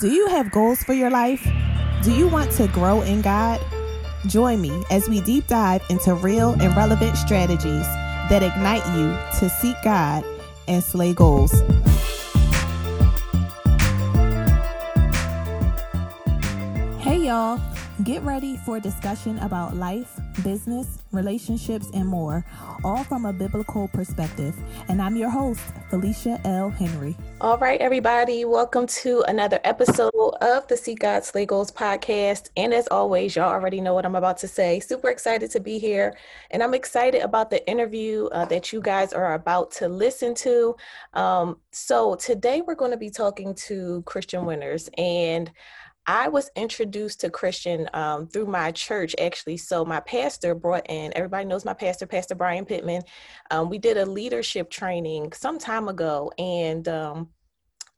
Do you have goals for your life? Do you want to grow in God? Join me as we deep dive into real and relevant strategies that ignite you to seek God and slay goals. Hey, y'all. Get ready for a discussion about life, business, relationships, and more, all from a biblical perspective. And I'm your host, Felicia L. Henry. All right, everybody, welcome to another episode of the Seek God Slay Goals podcast. And as always, y'all already know what I'm about to say. Super excited to be here. And I'm excited about the interview uh, that you guys are about to listen to. Um, so today we're going to be talking to Christian Winters. And I was introduced to Christian um, through my church, actually. So my pastor brought in, everybody knows my pastor, Pastor Brian Pittman. Um, we did a leadership training some time ago, and um,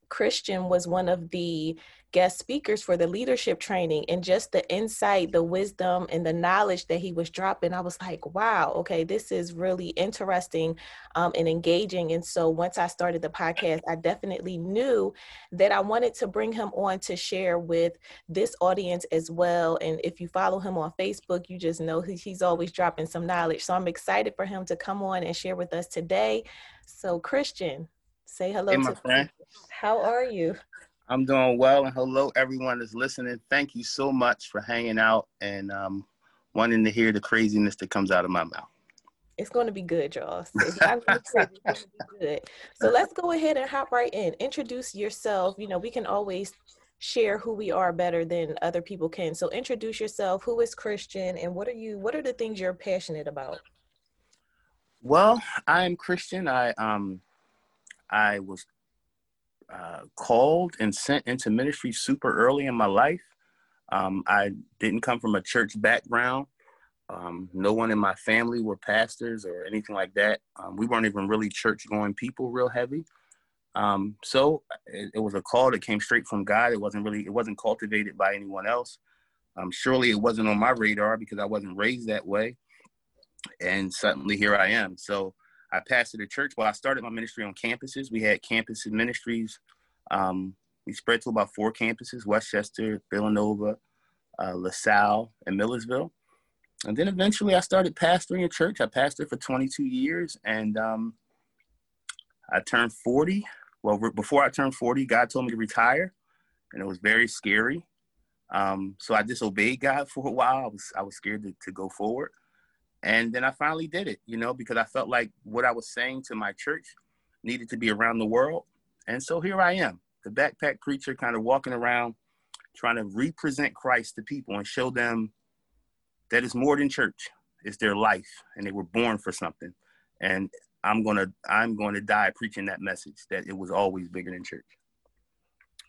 Christian was one of the guest speakers for the leadership training and just the insight, the wisdom, and the knowledge that he was dropping. I was like, wow, okay, this is really interesting um, and engaging. And so once I started the podcast, I definitely knew that I wanted to bring him on to share with this audience as well. And if you follow him on Facebook, you just know he's always dropping some knowledge. So I'm excited for him to come on and share with us today. So, Christian, say hello hey, to friend. How are you? I'm doing well, and hello everyone that's listening. Thank you so much for hanging out and um, wanting to hear the craziness that comes out of my mouth. It's going to be good, y'all. It's going to be good. So let's go ahead and hop right in. Introduce yourself. You know, we can always share who we are better than other people can. So introduce yourself. Who is Christian, and what are you? What are the things you're passionate about? Well, I am Christian. I um, I was uh, called and sent into ministry super early in my life. Um, I didn't come from a church background. Um, no one in my family were pastors or anything like that. Um, we weren't even really church going people, real heavy. Um, so it, it, was a call that came straight from God. It wasn't really, it wasn't cultivated by anyone else. Um, surely it wasn't on my radar because I wasn't raised that way. And suddenly here I am. So I pastored a church. Well, I started my ministry on campuses. We had campus ministries. Um, we spread to about four campuses, West Chester, Villanova, uh, LaSalle, and Millersville. And then eventually I started pastoring a church. I pastored for 22 years and um, I turned 40. Well, re- before I turned 40, God told me to retire and it was very scary. Um, so I disobeyed God for a while. I was, I was scared to, to go forward. And then I finally did it, you know, because I felt like what I was saying to my church needed to be around the world. And so here I am, the backpack preacher, kind of walking around trying to represent Christ to people and show them that it's more than church. It's their life and they were born for something. And I'm going to I'm going to die preaching that message that it was always bigger than church.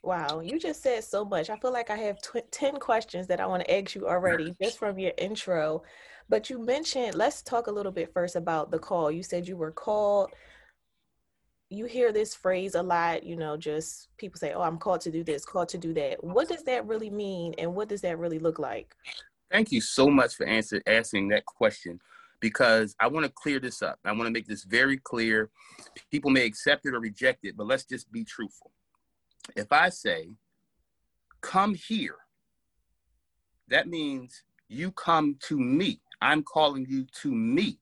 Wow, you just said so much. I feel like I have tw- 10 questions that I want to ask you already just from your intro. But you mentioned, let's talk a little bit first about the call. You said you were called. You hear this phrase a lot, you know, just people say, oh, I'm called to do this, called to do that. What does that really mean? And what does that really look like? Thank you so much for answer, asking that question because I want to clear this up. I want to make this very clear. People may accept it or reject it, but let's just be truthful. If I say, come here, that means you come to me. I'm calling you to me.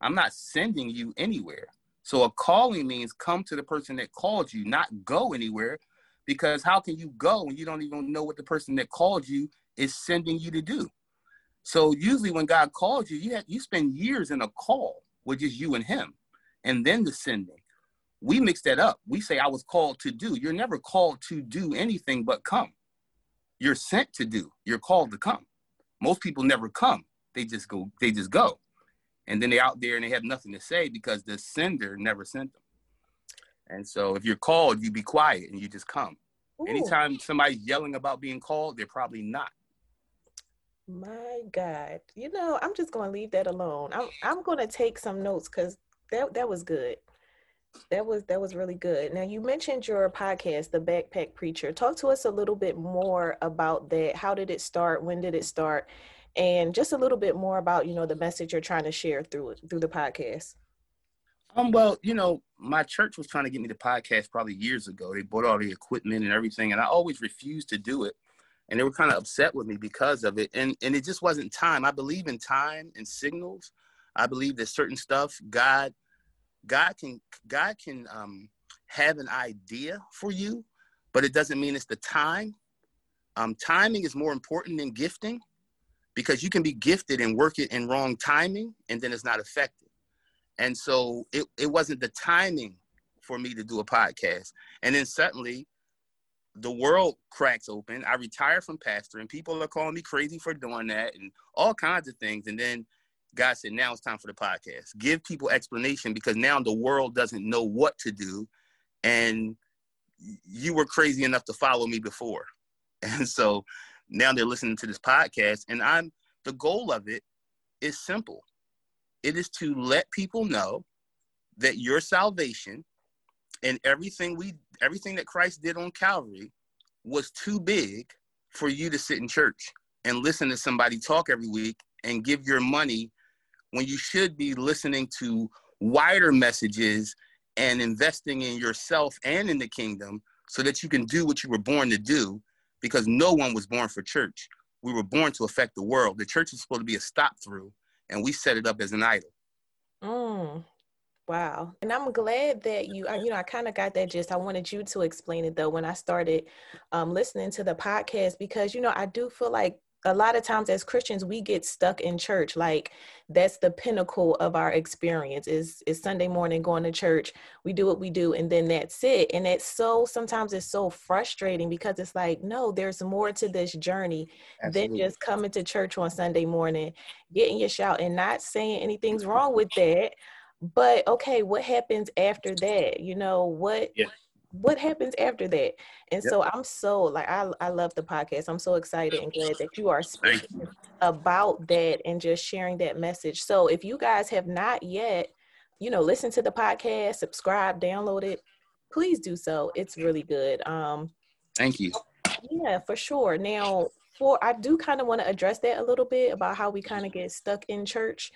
I'm not sending you anywhere. So a calling means come to the person that called you, not go anywhere. Because how can you go when you don't even know what the person that called you is sending you to do? So usually when God calls you, you have, you spend years in a call with just you and him, and then the sending. We mix that up. We say I was called to do. You're never called to do anything but come. You're sent to do. You're called to come. Most people never come they just go they just go. And then they're out there and they have nothing to say because the sender never sent them. And so if you're called you be quiet and you just come. Ooh. anytime somebody's yelling about being called they're probably not. My god. You know i'm just to leave that alone. I'm, I'm to take some notes because that, that was good. That was that was really good. Now you mentioned your podcast the backpack preacher. Talk to us a little bit more about that. How did it start? When did it start and just a little bit more about you know the message you're trying to share through through the podcast Um, well, you know, my church was trying to get me the podcast probably years ago. They bought all the equipment and everything, and I always refused to do it. And they were kind of upset with me because of it. And and it just wasn't time. I believe in time and signals. I believe that certain stuff, God, God can God can um, have an idea for you, but it doesn't mean it's the time. Um, timing is more important than gifting because you can be gifted and work it in wrong timing and then it's not effective. And so it, it wasn't the timing for me to do a podcast. And then suddenly the world cracks open. I retire from pastor and people are calling me crazy for doing that and all kinds of things. And then God said, now it's time for the podcast. Give people explanation because now the world doesn't know what to do. And you were crazy enough to follow me before. And so now they're listening to this podcast and i'm the goal of it is simple. It is to let people know that your salvation and everything we everything that christ did on calvary was too big for you to sit in church and listen to somebody talk every week and give your money when you should be listening to wider messages and investing in yourself and in the kingdom so that you can do what you were born to do because no one was born for church. We were born to affect the world. The church is supposed to be a stop through, and we set it up as an idol. Mm. Wow. And I'm glad that you, you know, I kind of got that gist. I wanted you to explain it though when I started um, listening to the podcast because, you know, I do feel like a lot of times as Christians we get stuck in church like that's the pinnacle of our experience is is Sunday morning going to church we do what we do and then that's it. And it's so sometimes it's so frustrating because it's like no there's more to this journey Absolutely. than just coming to church on Sunday morning getting your shout and not saying anything's wrong with that. But okay what happens after that? You know what yeah what happens after that? And yep. so i'm so like I, I love the podcast. I'm so excited and glad that you are speaking you. about that and just sharing that message. So if you guys have not yet you know listen to the podcast subscribe download it please do so. It's really good. Um thank you. yeah for sure. Now for i do kind of want to address that a little bit about how we kind of get stuck in church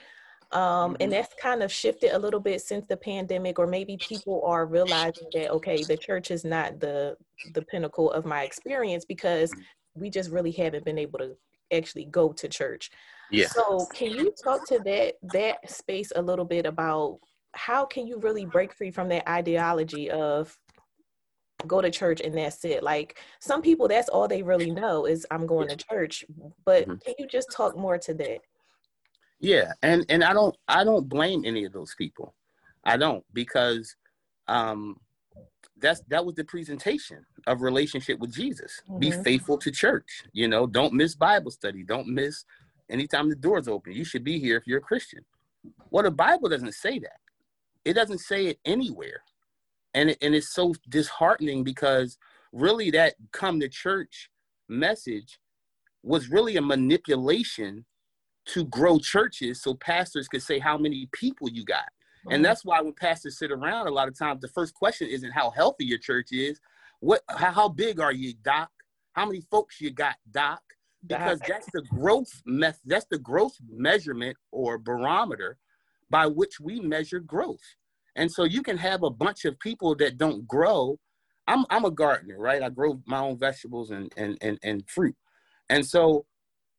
um, and mm-hmm. that's kind of shifted a little bit since the pandemic, or maybe people are realizing that okay, the church is not the the pinnacle of my experience because we just really haven't been able to actually go to church. Yeah. So can you talk to that that space a little bit about how can you really break free from that ideology of go to church and that's it like some people that's all they really know is i'm going to church but mm-hmm. can you just talk more to that yeah, and and I don't I don't blame any of those people. I don't because um that's that was the presentation of relationship with Jesus. Mm-hmm. Be faithful to church. You know, don't miss Bible study. Don't miss anytime the doors open. You should be here if you're a Christian. Well, the Bible doesn't say that. It doesn't say it anywhere. And it, and it's so disheartening because really that come to church message was really a manipulation to grow churches so pastors could say how many people you got. Mm-hmm. And that's why when pastors sit around, a lot of times the first question isn't how healthy your church is. What how, how big are you, Doc? How many folks you got, Doc? Because that's the growth meth that's the growth measurement or barometer by which we measure growth. And so you can have a bunch of people that don't grow. I'm I'm a gardener, right? I grow my own vegetables and and and, and fruit. And so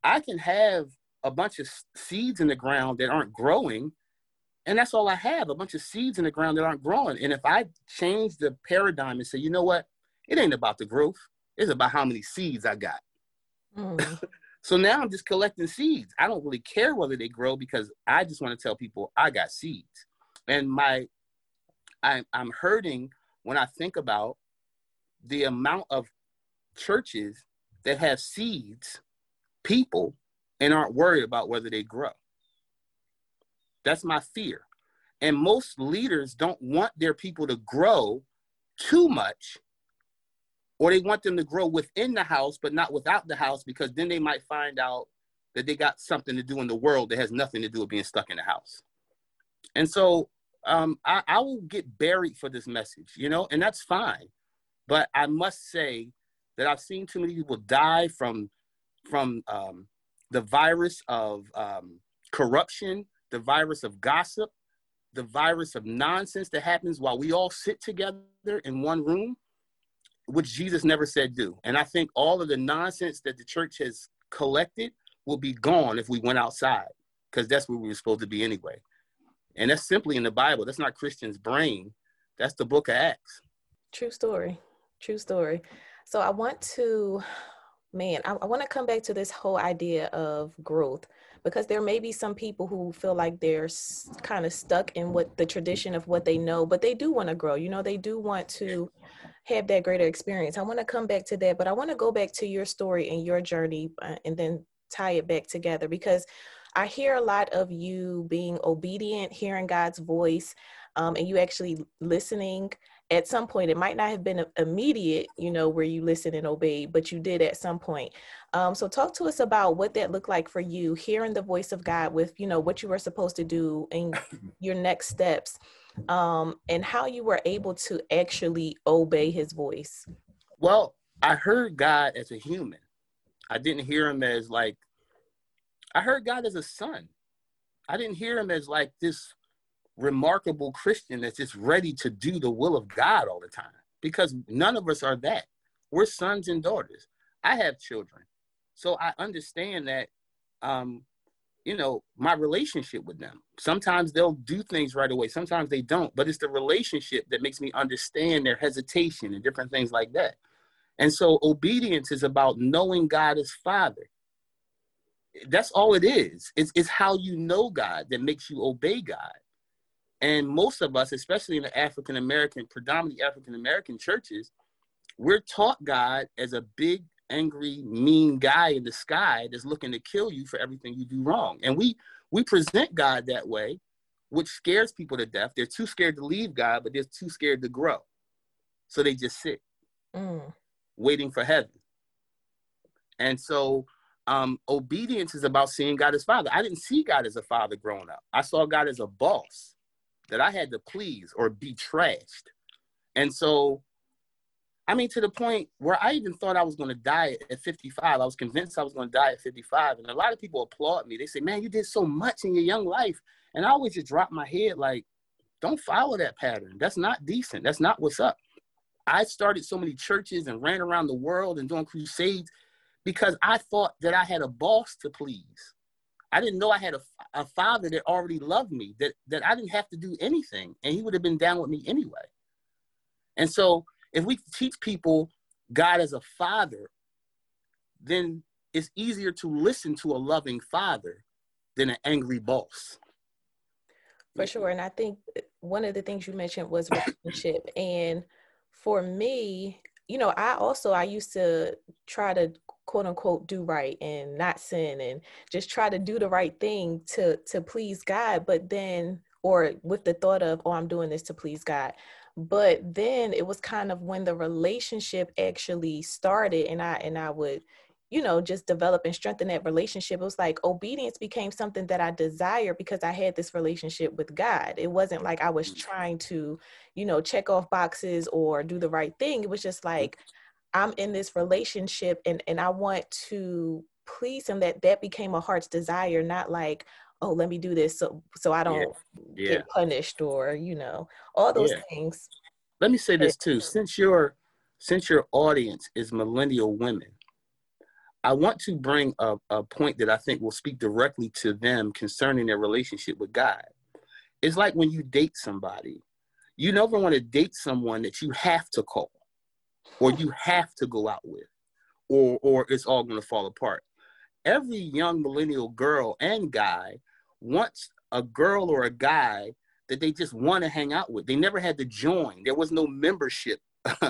I can have a bunch of seeds in the ground that aren't growing and that's all i have a bunch of seeds in the ground that aren't growing. And if i change the paradigm and say you know what? It ain't about the growth. It's about how many seeds i got. Mm. so now i'm just collecting seeds. I don't really care whether they grow because i just want to tell people i got seeds. And my I, i'm hurting when i think about the amount of churches that have seeds people and aren't worried about whether they grow. That's my fear. And most leaders don't want their people to grow too much, or they want them to grow within the house, but not without the house, because then they might find out that they got something to do in the world that has nothing to do with being stuck in the house. And so um, I, I will get buried for this message, you know, and that's fine. But I must say that I've seen too many people die from from um, the virus of um, corruption, the virus of gossip, the virus of nonsense that happens while we all sit together in one room, which Jesus never said do. And I think all of the nonsense that the church has collected will be gone if we went outside, because that's where we were supposed to be anyway. And that's simply in the Bible. That's not Christian's brain. That's the book of Acts. True story. True story. So I want to, man, I, I want to come back to this whole idea of growth because there may be some people who feel like they're s- kind of stuck in what the tradition of what they know, but they do want to grow. You know, they do want to have that greater experience. I want to come back to that, but I want to go back to your story and your journey uh, and then tie it back together because I hear a lot of you being obedient, hearing God's voice, um, and you actually listening at some point it might not have been immediate you know where you listened and obeyed but you did at some point. Um, so talk to us about what that looked like for you hearing the voice of god with you know what you were supposed to do and your next steps um, and how you were able to actually obey his voice. Well i heard god as a human. I didn't hear him as like i heard god as a son. I didn't hear him as like this remarkable Christian that's just ready to do the will of God all the time because none of us are that. We're sons and daughters. I have children. So I understand that, um, you know, my relationship with them. Sometimes they'll do things right away, sometimes they don't, but it's the relationship that makes me understand their hesitation and different things like that. And so obedience is about knowing God as Father. That's all it is. It's, it's how you know God that makes you obey God. And most of us, especially in the African American, predominantly African American churches, we're taught God as a big, angry, mean guy in the sky that's looking to kill you for everything you do wrong. And we we present God that way, which scares people to death. They're too scared to leave God, but they're too scared to grow. So they just sit, mm. waiting for heaven. And so um, obedience is about seeing God as Father. I didn't see God as a father growing up. I saw God as a boss that I had to please or be trashed. And so, I mean, to the point where I even thought I was going to die at 55. I was convinced I was going to die at 55. And a lot of people applaud me. They say, man, you did so much in your young life. And I always just drop my head like, don't follow that pattern. That's not decent. That's not what's up. I started so many churches and ran around the world and doing crusades because I thought that I had a boss to please. I didn't know I had a, a father that already loved me, that, that I didn't have to do anything, and he would have been down with me anyway. And so, if we teach people God as a father, then it's easier to listen to a loving father than an angry boss. For sure. And I think one of the things you mentioned was relationship. and for me, you know, I also I used to try to quote unquote do right and not sin and just try to do the right thing to to please God but then or with the thought of oh I'm doing this to please God. But then it was kind of when the relationship actually started and I and I would you know just develop and strengthen that relationship it was like obedience became something that i desired because i had this relationship with god it wasn't like i was mm. trying to you know check off boxes or do the right thing it was just like I'm in this relationship and and I want to please him that that became a heart's desire not like oh let me do this so so I don't yeah. Yeah. get punished or you know all those yeah. things let me say this too since your since your audience is millennial women I want to bring a, a point that I think will speak directly to them concerning their relationship with God. It's like when you date somebody, you never want to date someone that you have to call or you have to go out with, or or it's all going to fall apart. Every young millennial girl and guy wants a girl or a guy that they just want to hang out with. They never had to join. There was no membership.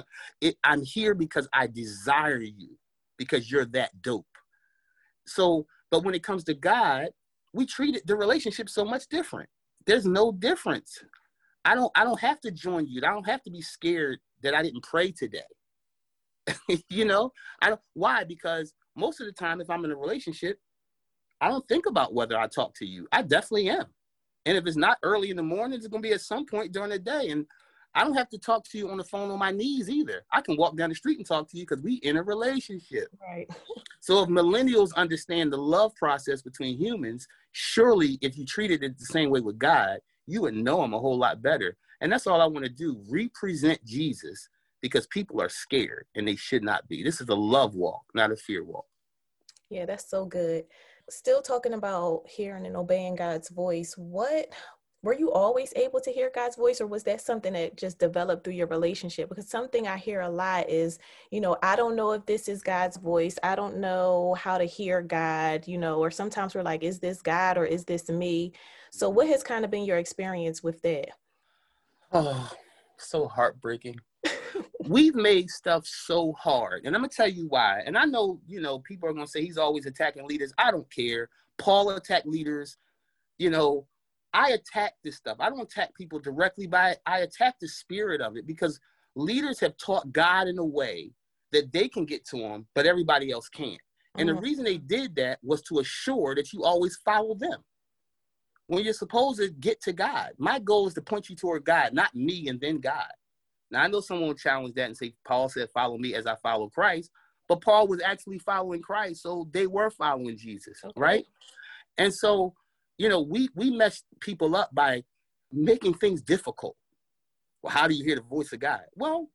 it, I'm here because I desire you because you're that dope. So, but when it comes to God, we treated the relationship so much different. There's no difference. I don't I don't have to join you. I don't have to be scared that I didn't pray today. you know, I don't why because most of the time if I'm in a relationship, I don't think about whether I talk to you. I definitely am. And if it's not early in the morning, it's gonna be at some point during the day. And I don't have to talk to you on the phone on my knees either. I can walk down the street and talk to you because we in a relationship. Right. so if millennials understand the love process between humans, surely if you treated it the same way with God, you would know him a whole lot better. And that's all I want to do represent Jesus because people are scared and they should not be. This is a love walk, not a fear walk. Yeah, that's so good. Still talking about hearing and obeying God's voice. What were you always able to hear God's voice, or was that something that just developed through your relationship? Because something I hear a lot is, you know, I don't know if this is God's voice. I don't know how to hear God, you know, or sometimes we're like, is this God or is this me? So, what has kind of been your experience with that? Oh, so heartbreaking. We've made stuff so hard, and I'm gonna tell you why. And I know, you know, people are gonna say he's always attacking leaders. I don't care. Paul attacked leaders. You know, I attack this stuff. I don't attack people directly by it. I attack the spirit of it because leaders have taught God in a way that they can get to him, but everybody else can't. And mm-hmm. the reason they did that was to assure that you always follow them. When you're supposed to get to God, my goal is to point you toward God, not me and then God. Now I know someone will challenge that and say, Paul said, follow me as I follow Christ. But Paul was actually following Christ, so they were following Jesus, okay. right? And so you know, we we mess people up by making things difficult. Well, how do you hear the voice of God? Well,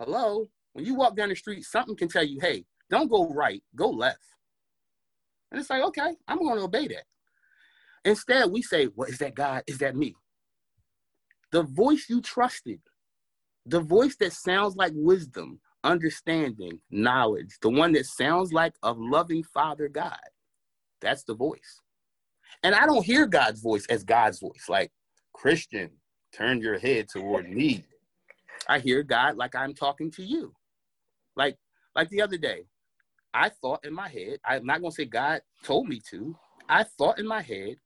hello. When you walk down the street, something can tell you, hey, don't go right, go left. And it's like, okay, I'm going to obey that. Instead, we say, well, is that God? Is that me? The voice you trusted, the voice that sounds like wisdom, understanding, knowledge, the one that sounds like a loving Father God, that's the voice. And I don't hear God's voice as God's voice, like Christian, turn your head toward me. I hear God like I'm talking to you. Like like the other day, I thought in my head, I'm not gonna say God told me to. I thought in my head,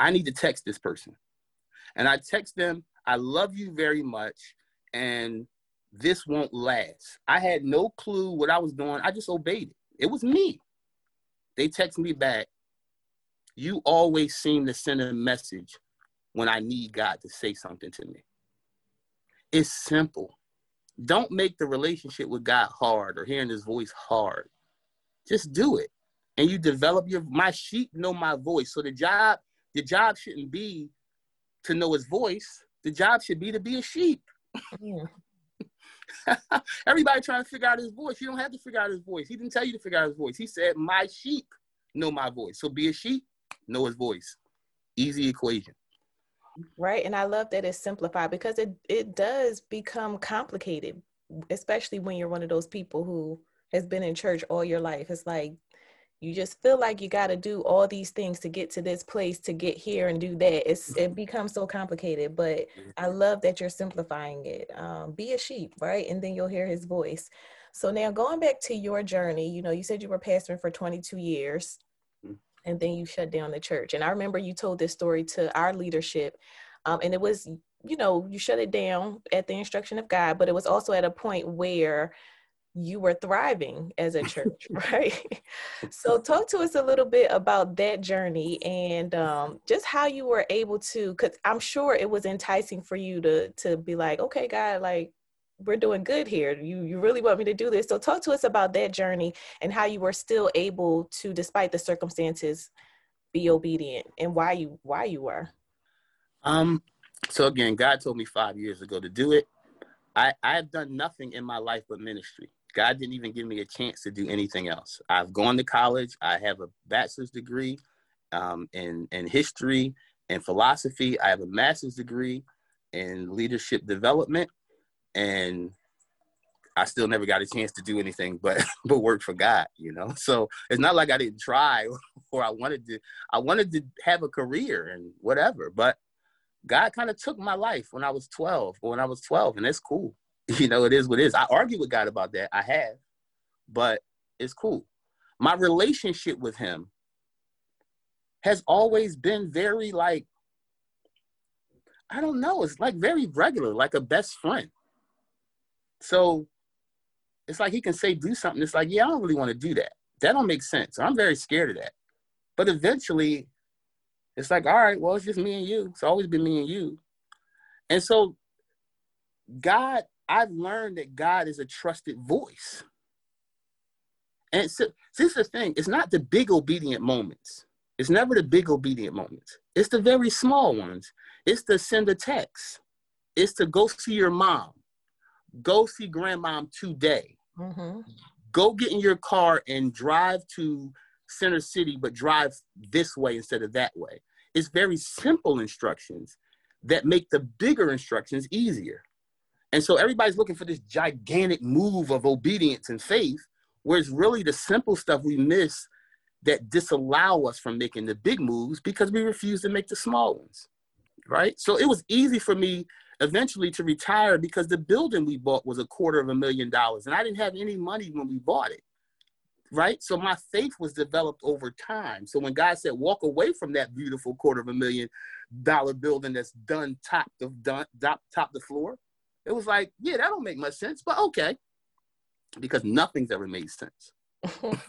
I need to text this person. And I text them, I love you very much, and this won't last. I had no clue what I was doing. I just obeyed it. It was me. They text me back, you always seem to send a message when I need God to say something to me. It's simple. Don't make the relationship with God hard or hearing his voice hard. Just do it. And you develop your my sheep know my voice. So the job, the job shouldn't be to know his voice. The job should be to be a sheep. Yeah. Everybody trying to figure out his voice. You don't have to figure out his voice. He didn't tell you to figure out his voice. He said, My sheep know my voice. So be a sheep know his voice. Easy equation. Right. And I love that it's simplified because it, it does become complicated, especially when you're one of those people who has been in church all your life. It's like you just feel like you got to do all these things to get to this place to get here and do that it's it becomes so complicated but i love that you're simplifying it um, be a sheep right and then you'll hear his voice so now going back to your journey you know you said you were pastoring for 22 years and then you shut down the church. And I remember you told this story to our leadership, um, and it was, you know, you shut it down at the instruction of God, but it was also at a point where you were thriving as a church, right? so, talk to us a little bit about that journey and um, just how you were able to, because I'm sure it was enticing for you to to be like, okay, God, like we're doing good here. You you really want me to do this. So talk to us about that journey and how you were still able to, despite the circumstances, be obedient and why you why you were. Um so again, God told me five years ago to do it. I, I have done nothing in my life but ministry. God didn't even give me a chance to do anything else. I've gone to college. I have a bachelor's degree um, in, in history and philosophy. I have a master's degree in leadership development and I still never got a chance to do anything but but work for God, you know. So it's not like I didn't try or I wanted to I wanted to have a career and whatever, but God kind of took my life when I was 12 or when I was 12 and it's cool. You know, it is what it is. I argue with God about that. I have. But it's cool. My relationship with him has always been very like I don't know, it's like very regular, like a best friend so it's like he can say do something. It's like, yeah, I don't really want to do that. That don't make sense. I'm very scared of that. But eventually, it's like, all right, well, it's just me and you. It's always been me and you. And so, God, I've learned that God is a trusted voice. And so, this is the thing, it's not the big obedient moments. It's never the big obedient moments. It's the very small ones. It's to send a text. It's to go see your mom. Go see grandmom today. Mm-hmm. Go get in your car and drive to Center City, but drive this way instead of that way. It's very simple instructions that make the bigger instructions easier. And so everybody's looking for this gigantic move of obedience and faith, whereas really the simple stuff we miss that disallow us from making the big moves because we refuse to make the small ones. Right. So it was easy for me eventually to retire because the building we bought was a quarter of a million dollars and I didn't have any money when we bought it. Right. So my faith was developed over time. So when God said, walk away from that beautiful quarter of a million dollar building that's done top the done, top, top the floor, it was like, yeah, that don't make much sense, but okay. Because nothing's ever made sense.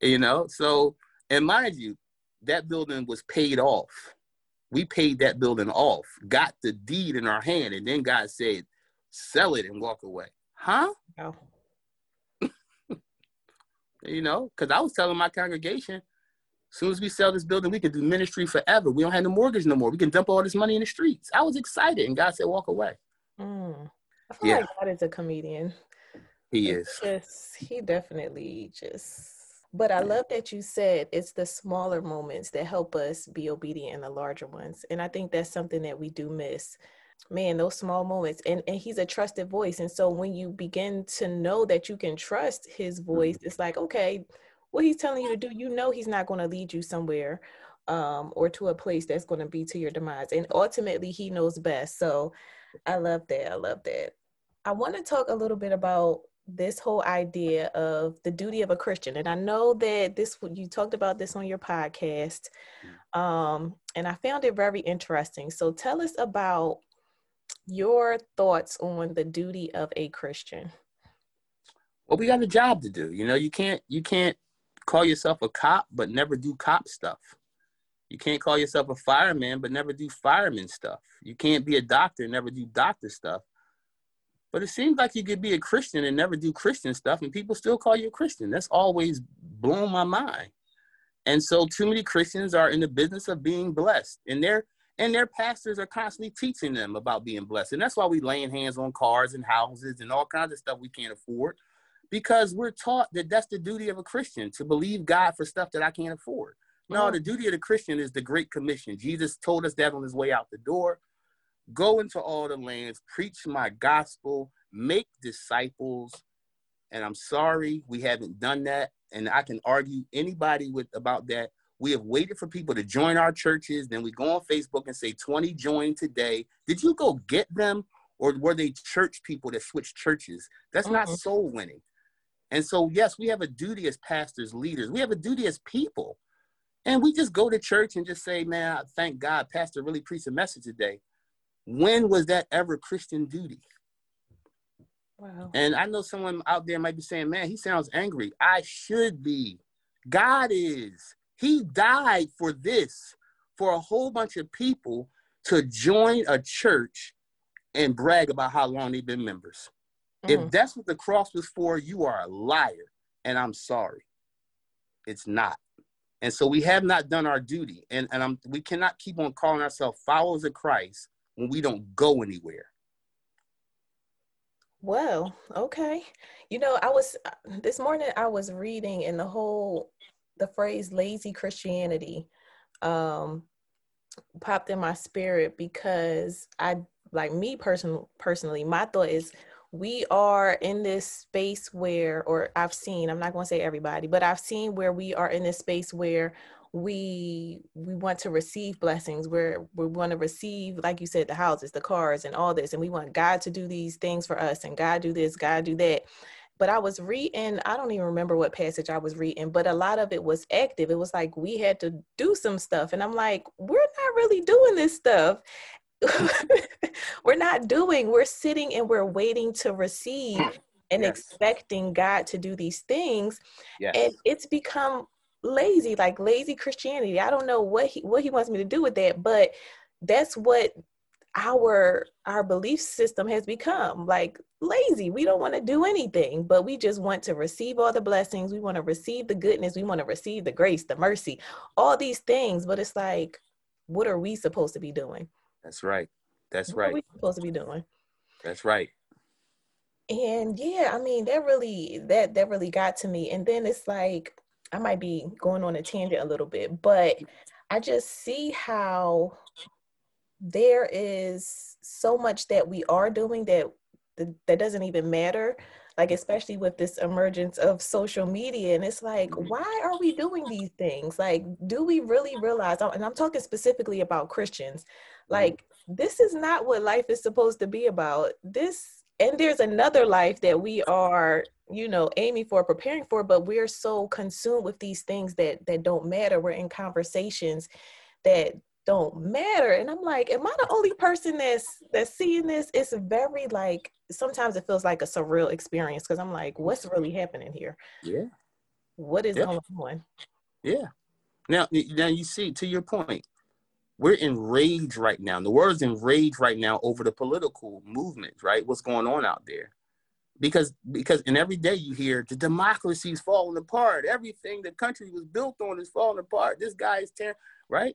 you know, so and mind you, that building was paid off. We paid that building off, got the deed in our hand, and then God said, sell it and walk away. Huh? Oh. you know, because I was telling my congregation, as soon as we sell this building, we can do ministry forever. We don't have the mortgage no more. We can dump all this money in the streets. I was excited, and God said, walk away. Mm. I feel yeah. like God is a comedian. He is. Just he definitely just but I love that you said it's the smaller moments that help us be obedient in the larger ones. And I think that's something that we do miss. Man, those small moments. And and he's a trusted voice. And so when you begin to know that you can trust his voice, mm-hmm. it's like, okay, what he's telling you to do, you know he's not going to lead you somewhere um, or to a place that's going to be to your demise. And ultimately he knows best. So I love that. I love that. I want to talk a little bit about this whole idea of the duty of a Christian. And I know that this you talked about this on your podcast. Um, and I found it very interesting. So tell us about your thoughts on the duty of a Christian. Well, we got a job to do. You know, you can't you can't call yourself a cop but never do cop stuff. You can't call yourself a fireman but never do fireman stuff. You can't be a doctor and never do doctor stuff. But it seems like you could be a Christian and never do Christian stuff, and people still call you a Christian. That's always blown my mind. And so, too many Christians are in the business of being blessed, and their and their pastors are constantly teaching them about being blessed. And that's why we're laying hands on cars and houses and all kinds of stuff we can't afford, because we're taught that that's the duty of a Christian to believe God for stuff that I can't afford. No, mm. the duty of the Christian is the Great Commission. Jesus told us that on his way out the door. Go into all the lands, preach my gospel, make disciples. And I'm sorry we haven't done that. And I can argue anybody with about that. We have waited for people to join our churches. Then we go on Facebook and say 20 joined today. Did you go get them? Or were they church people that switched churches? That's mm-hmm. not soul winning. And so, yes, we have a duty as pastors, leaders. We have a duty as people. And we just go to church and just say, man, thank God, Pastor really preached a message today. When was that ever Christian duty? Wow. And I know someone out there might be saying, man, he sounds angry. I should be. God is. He died for this, for a whole bunch of people to join a church and brag about how long they've been members. Mm. If that's what the cross was for, you are a liar. And I'm sorry. It's not. And so we have not done our duty. And, and I'm, we cannot keep on calling ourselves followers of Christ when we don't go anywhere. Well, okay. You know, I was this morning I was reading in the whole the phrase lazy Christianity um popped in my spirit because I like me person personally, my thought is we are in this space where or I've seen, I'm not going to say everybody, but I've seen where we are in this space where we we want to receive blessings where we want to receive like you said the houses the cars and all this and we want god to do these things for us and god do this god do that but i was reading i don't even remember what passage i was reading but a lot of it was active it was like we had to do some stuff and i'm like we're not really doing this stuff we're not doing we're sitting and we're waiting to receive and yes. expecting god to do these things yes. and it's become lazy, like lazy Christianity. I don't know what he what he wants me to do with that, but that's what our our belief system has become like lazy we don't want to do anything but we just want to receive all the blessings we want to receive the goodness we want to receive the grace the mercy all these things but it's like what are we supposed to be doing? That's right. That's what right. What are we supposed to be doing? That's right. And yeah, I mean, that really that that really got to me. And then it's like I might be going on a tangent a little bit, but I just see how there is so much that we are doing that that doesn't even matter like especially with this emergence of social media and it's like mm-hmm. why are we doing these things like do we really realize and i'm talking specifically about christians mm-hmm. like this is not what life is supposed to be about this and there's another life that we are you know aiming for preparing for but we're so consumed with these things that that don't matter. We're in conversations that don't matter. And i'm like am i the only person that's that's seeing this? It's very like sometimes it feels like a surreal experience because i'm like what's really happening here? Yeah. What is yeah. going on? Yeah. Now now you see to your point we're enraged right now the world's enraged right now over the political movement right what's going on out there because because and every day you hear the democracy's falling apart everything the country was built on is falling apart this guy is tearing right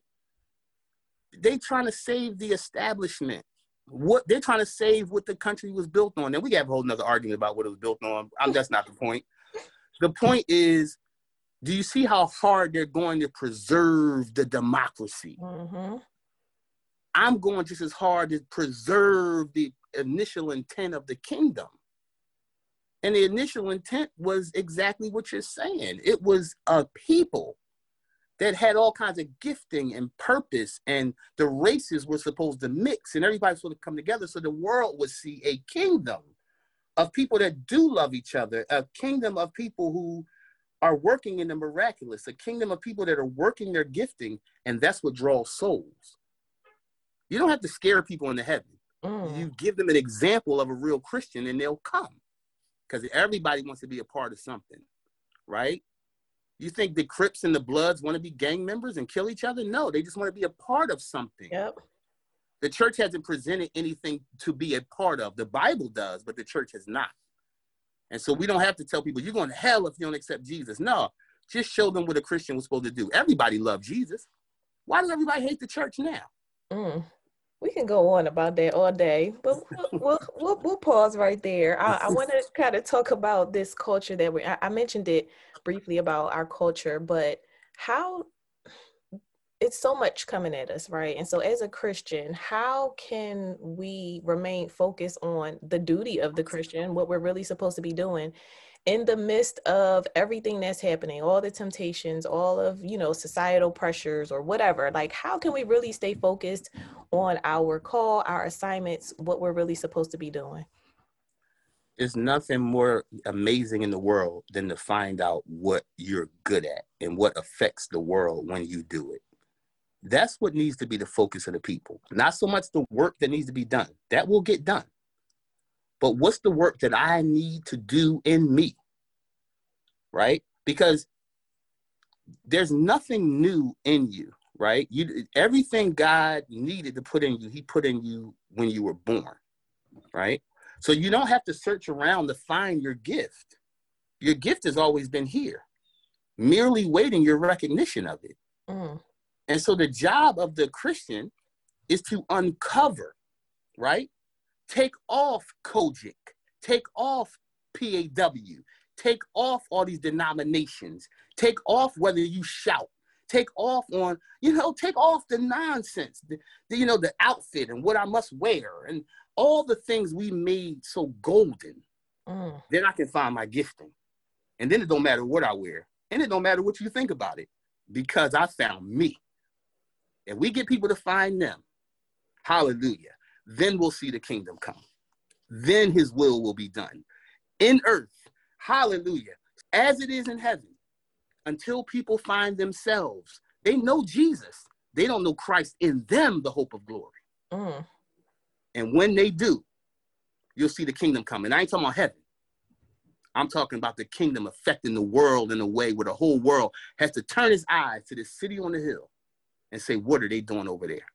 they trying to save the establishment. What they're trying to save what the country was built on. And we have a whole nother argument about what it was built on. I'm, that's not the point. The point is, do you see how hard they're going to preserve the democracy? Mm-hmm. I'm going just as hard to preserve the initial intent of the kingdom. And the initial intent was exactly what you're saying. It was a people that had all kinds of gifting and purpose, and the races were supposed to mix, and everybody sort of come together so the world would see a kingdom of people that do love each other, a kingdom of people who are working in the miraculous, a kingdom of people that are working their gifting, and that's what draws souls. You don't have to scare people into heaven. Mm. You give them an example of a real Christian, and they'll come because everybody wants to be a part of something, right? You think the Crips and the Bloods want to be gang members and kill each other? No, they just want to be a part of something. Yep. The church hasn't presented anything to be a part of. The Bible does, but the church has not. And so we don't have to tell people you're going to hell if you don't accept Jesus. No, just show them what a Christian was supposed to do. Everybody loved Jesus. Why does everybody hate the church now? Mm. We can go on about that all day, but we'll, we'll, we'll, we'll pause right there. I, I want to kind of talk about this culture that we, I, I mentioned it briefly about our culture, but how it's so much coming at us, right? And so, as a Christian, how can we remain focused on the duty of the Christian, what we're really supposed to be doing in the midst of everything that's happening, all the temptations, all of, you know, societal pressures or whatever? Like, how can we really stay focused on our call, our assignments, what we're really supposed to be doing? There's nothing more amazing in the world than to find out what you're good at and what affects the world when you do it. That's what needs to be the focus of the people. Not so much the work that needs to be done. That will get done. But what's the work that I need to do in me? Right? Because there's nothing new in you, right? You everything God needed to put in you, he put in you when you were born. Right? So you don't have to search around to find your gift. Your gift has always been here, merely waiting your recognition of it. Mm. And so the job of the Christian is to uncover, right? Take off COGIC, take off PAW, take off all these denominations, take off whether you shout, take off on, you know, take off the nonsense, the, the, you know, the outfit and what I must wear and all the things we made so golden, mm. then I can find my gifting. And then it don't matter what I wear. And it don't matter what you think about it because I found me. If we get people to find them, hallelujah, then we'll see the kingdom come. Then his will will be done in earth, hallelujah, as it is in heaven, until people find themselves. They know Jesus, they don't know Christ in them, the hope of glory. Mm. And when they do, you'll see the kingdom come. And I ain't talking about heaven. I'm talking about the kingdom affecting the world in a way where the whole world has to turn its eyes to the city on the hill and say, what are they doing over there?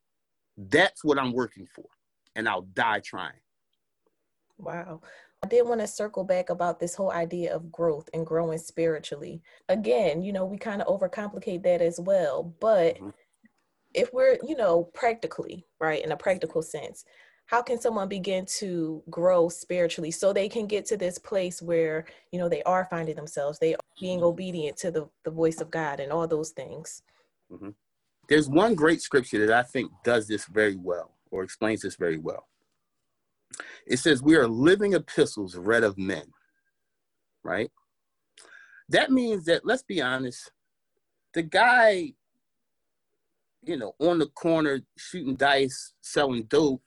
That's what I'm working for. And I'll die trying. Wow. I did want to circle back about this whole idea of growth and growing spiritually. Again, you know, we kind of overcomplicate that as well, but mm-hmm if we're, you know, practically, right, in a practical sense, how can someone begin to grow spiritually so they can get to this place where, you know, they are finding themselves, they are being obedient to the, the voice of God and all those things? Mm-hmm. There's one great scripture that I think does this very well or explains this very well. It says, We are living epistles read of men, right? That means that, let's be honest, the guy, you know, on the corner shooting dice, selling dope,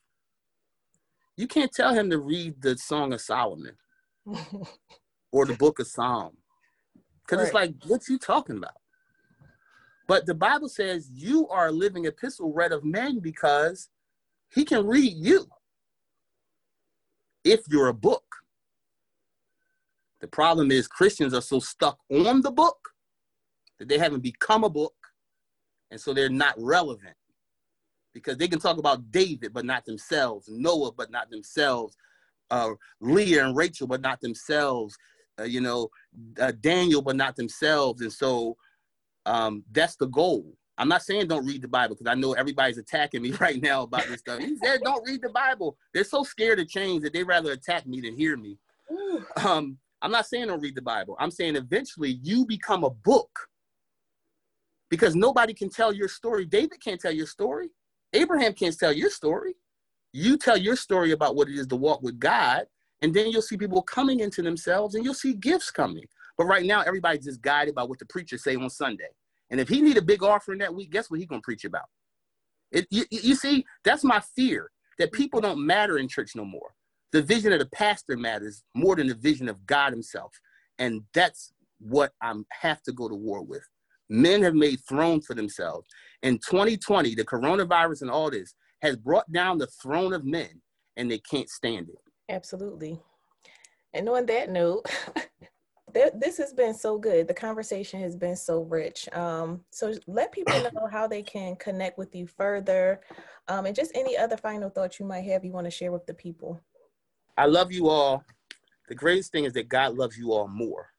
you can't tell him to read the Song of Solomon or the book of Psalm. Because right. it's like, what you talking about? But the Bible says you are a living epistle read of men because he can read you if you're a book. The problem is Christians are so stuck on the book that they haven't become a book. And so they're not relevant because they can talk about David, but not themselves, Noah, but not themselves, uh, Leah and Rachel, but not themselves, uh, you know, uh, Daniel, but not themselves. And so um, that's the goal. I'm not saying don't read the Bible because I know everybody's attacking me right now about this stuff. He said don't read the Bible. They're so scared of change that they rather attack me than hear me. Um, I'm not saying don't read the Bible. I'm saying eventually you become a book because nobody can tell your story. David can't tell your story. Abraham can't tell your story. You tell your story about what it is to walk with God, and then you'll see people coming into themselves and you'll see gifts coming. But right now, everybody's just guided by what the preacher say on Sunday. And if he need a big offering that week, guess what he gonna preach about? It, you, you see, that's my fear that people don't matter in church no more. The vision of the pastor matters more than the vision of God Himself, and that's what I have to go to war with. Men have made thrones for themselves. In 2020, the coronavirus and all this has brought down the throne of men, and they can't stand it. Absolutely. And on that note, this has been so good. The conversation has been so rich. Um, so let people know how they can connect with you further, um, and just any other final thoughts you might have you want to share with the people. I love you all. The greatest thing is that God loves you all more.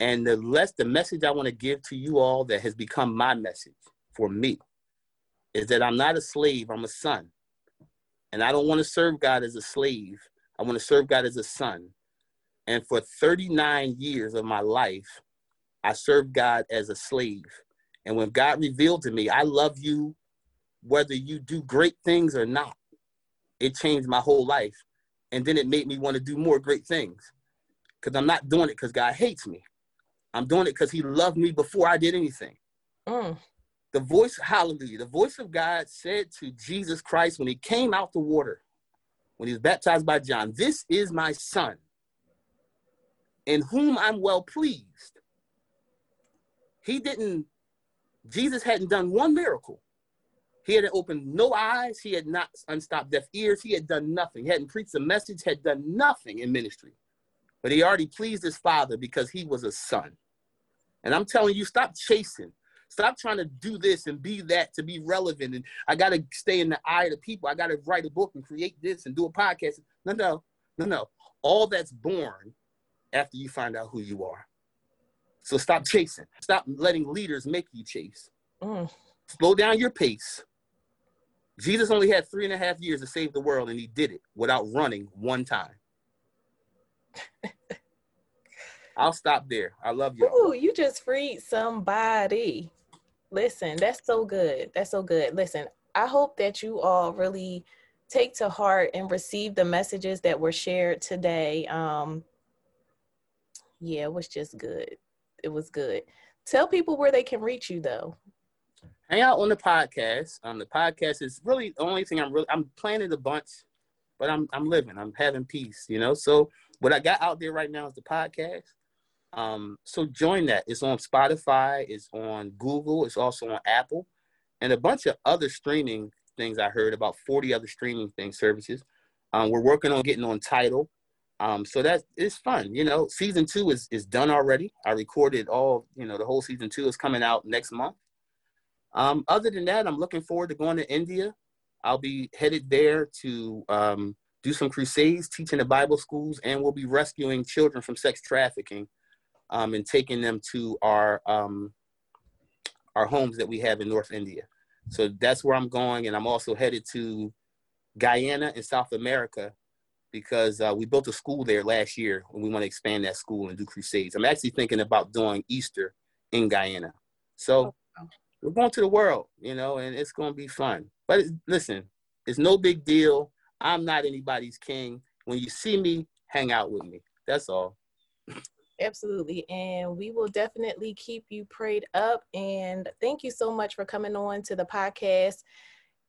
And the less the message I want to give to you all that has become my message for me is that I'm not a slave, I'm a son. And I don't want to serve God as a slave. I want to serve God as a son. And for 39 years of my life, I served God as a slave. And when God revealed to me, I love you whether you do great things or not, it changed my whole life. And then it made me want to do more great things because I'm not doing it because God hates me. I'm doing it because He loved me before I did anything. Mm. The voice, hallelujah, the voice of God said to Jesus Christ when He came out the water, when He was baptized by John, This is my Son in whom I'm well pleased. He didn't, Jesus hadn't done one miracle. He hadn't opened no eyes. He had not unstopped deaf ears. He had done nothing. He hadn't preached a message, had done nothing in ministry. But he already pleased his father because he was a son. And I'm telling you, stop chasing. Stop trying to do this and be that to be relevant. And I got to stay in the eye of the people. I got to write a book and create this and do a podcast. No, no, no, no. All that's born after you find out who you are. So stop chasing. Stop letting leaders make you chase. Mm. Slow down your pace. Jesus only had three and a half years to save the world, and he did it without running one time. I'll stop there. I love you. Ooh, you just freed somebody. Listen, that's so good. That's so good. Listen, I hope that you all really take to heart and receive the messages that were shared today. Um, yeah, it was just good. It was good. Tell people where they can reach you though. Hang out on the podcast. Um, the podcast is really the only thing I'm really I'm planning a bunch, but I'm I'm living. I'm having peace, you know. So what I got out there right now is the podcast. Um, so join that. It's on Spotify, it's on Google, it's also on Apple, and a bunch of other streaming things I heard about 40 other streaming thing services. Um, we're working on getting on Tidal. Um, so that is fun. You know, season two is is done already. I recorded all. You know, the whole season two is coming out next month. Um, other than that, I'm looking forward to going to India. I'll be headed there to um, do some crusades, teaching the Bible schools, and we'll be rescuing children from sex trafficking um, and taking them to our um, our homes that we have in North India. So that's where I'm going, and I'm also headed to Guyana in South America because uh, we built a school there last year, and we want to expand that school and do crusades. I'm actually thinking about doing Easter in Guyana. So oh, we're going to the world, you know, and it's going to be fun. But listen, it's no big deal. I'm not anybody's king. When you see me, hang out with me. That's all. Absolutely. And we will definitely keep you prayed up. And thank you so much for coming on to the podcast,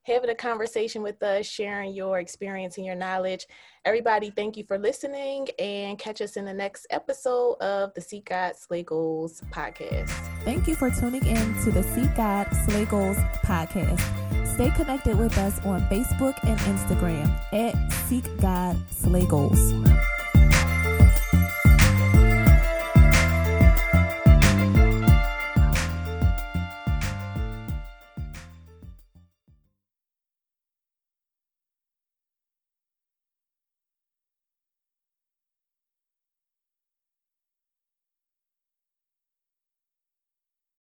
having a conversation with us, sharing your experience and your knowledge. Everybody, thank you for listening and catch us in the next episode of the Seek God Slay Goals podcast. Thank you for tuning in to the Seek God Slay Goals podcast. Stay connected with us on Facebook and Instagram at Seek God Slay Goals.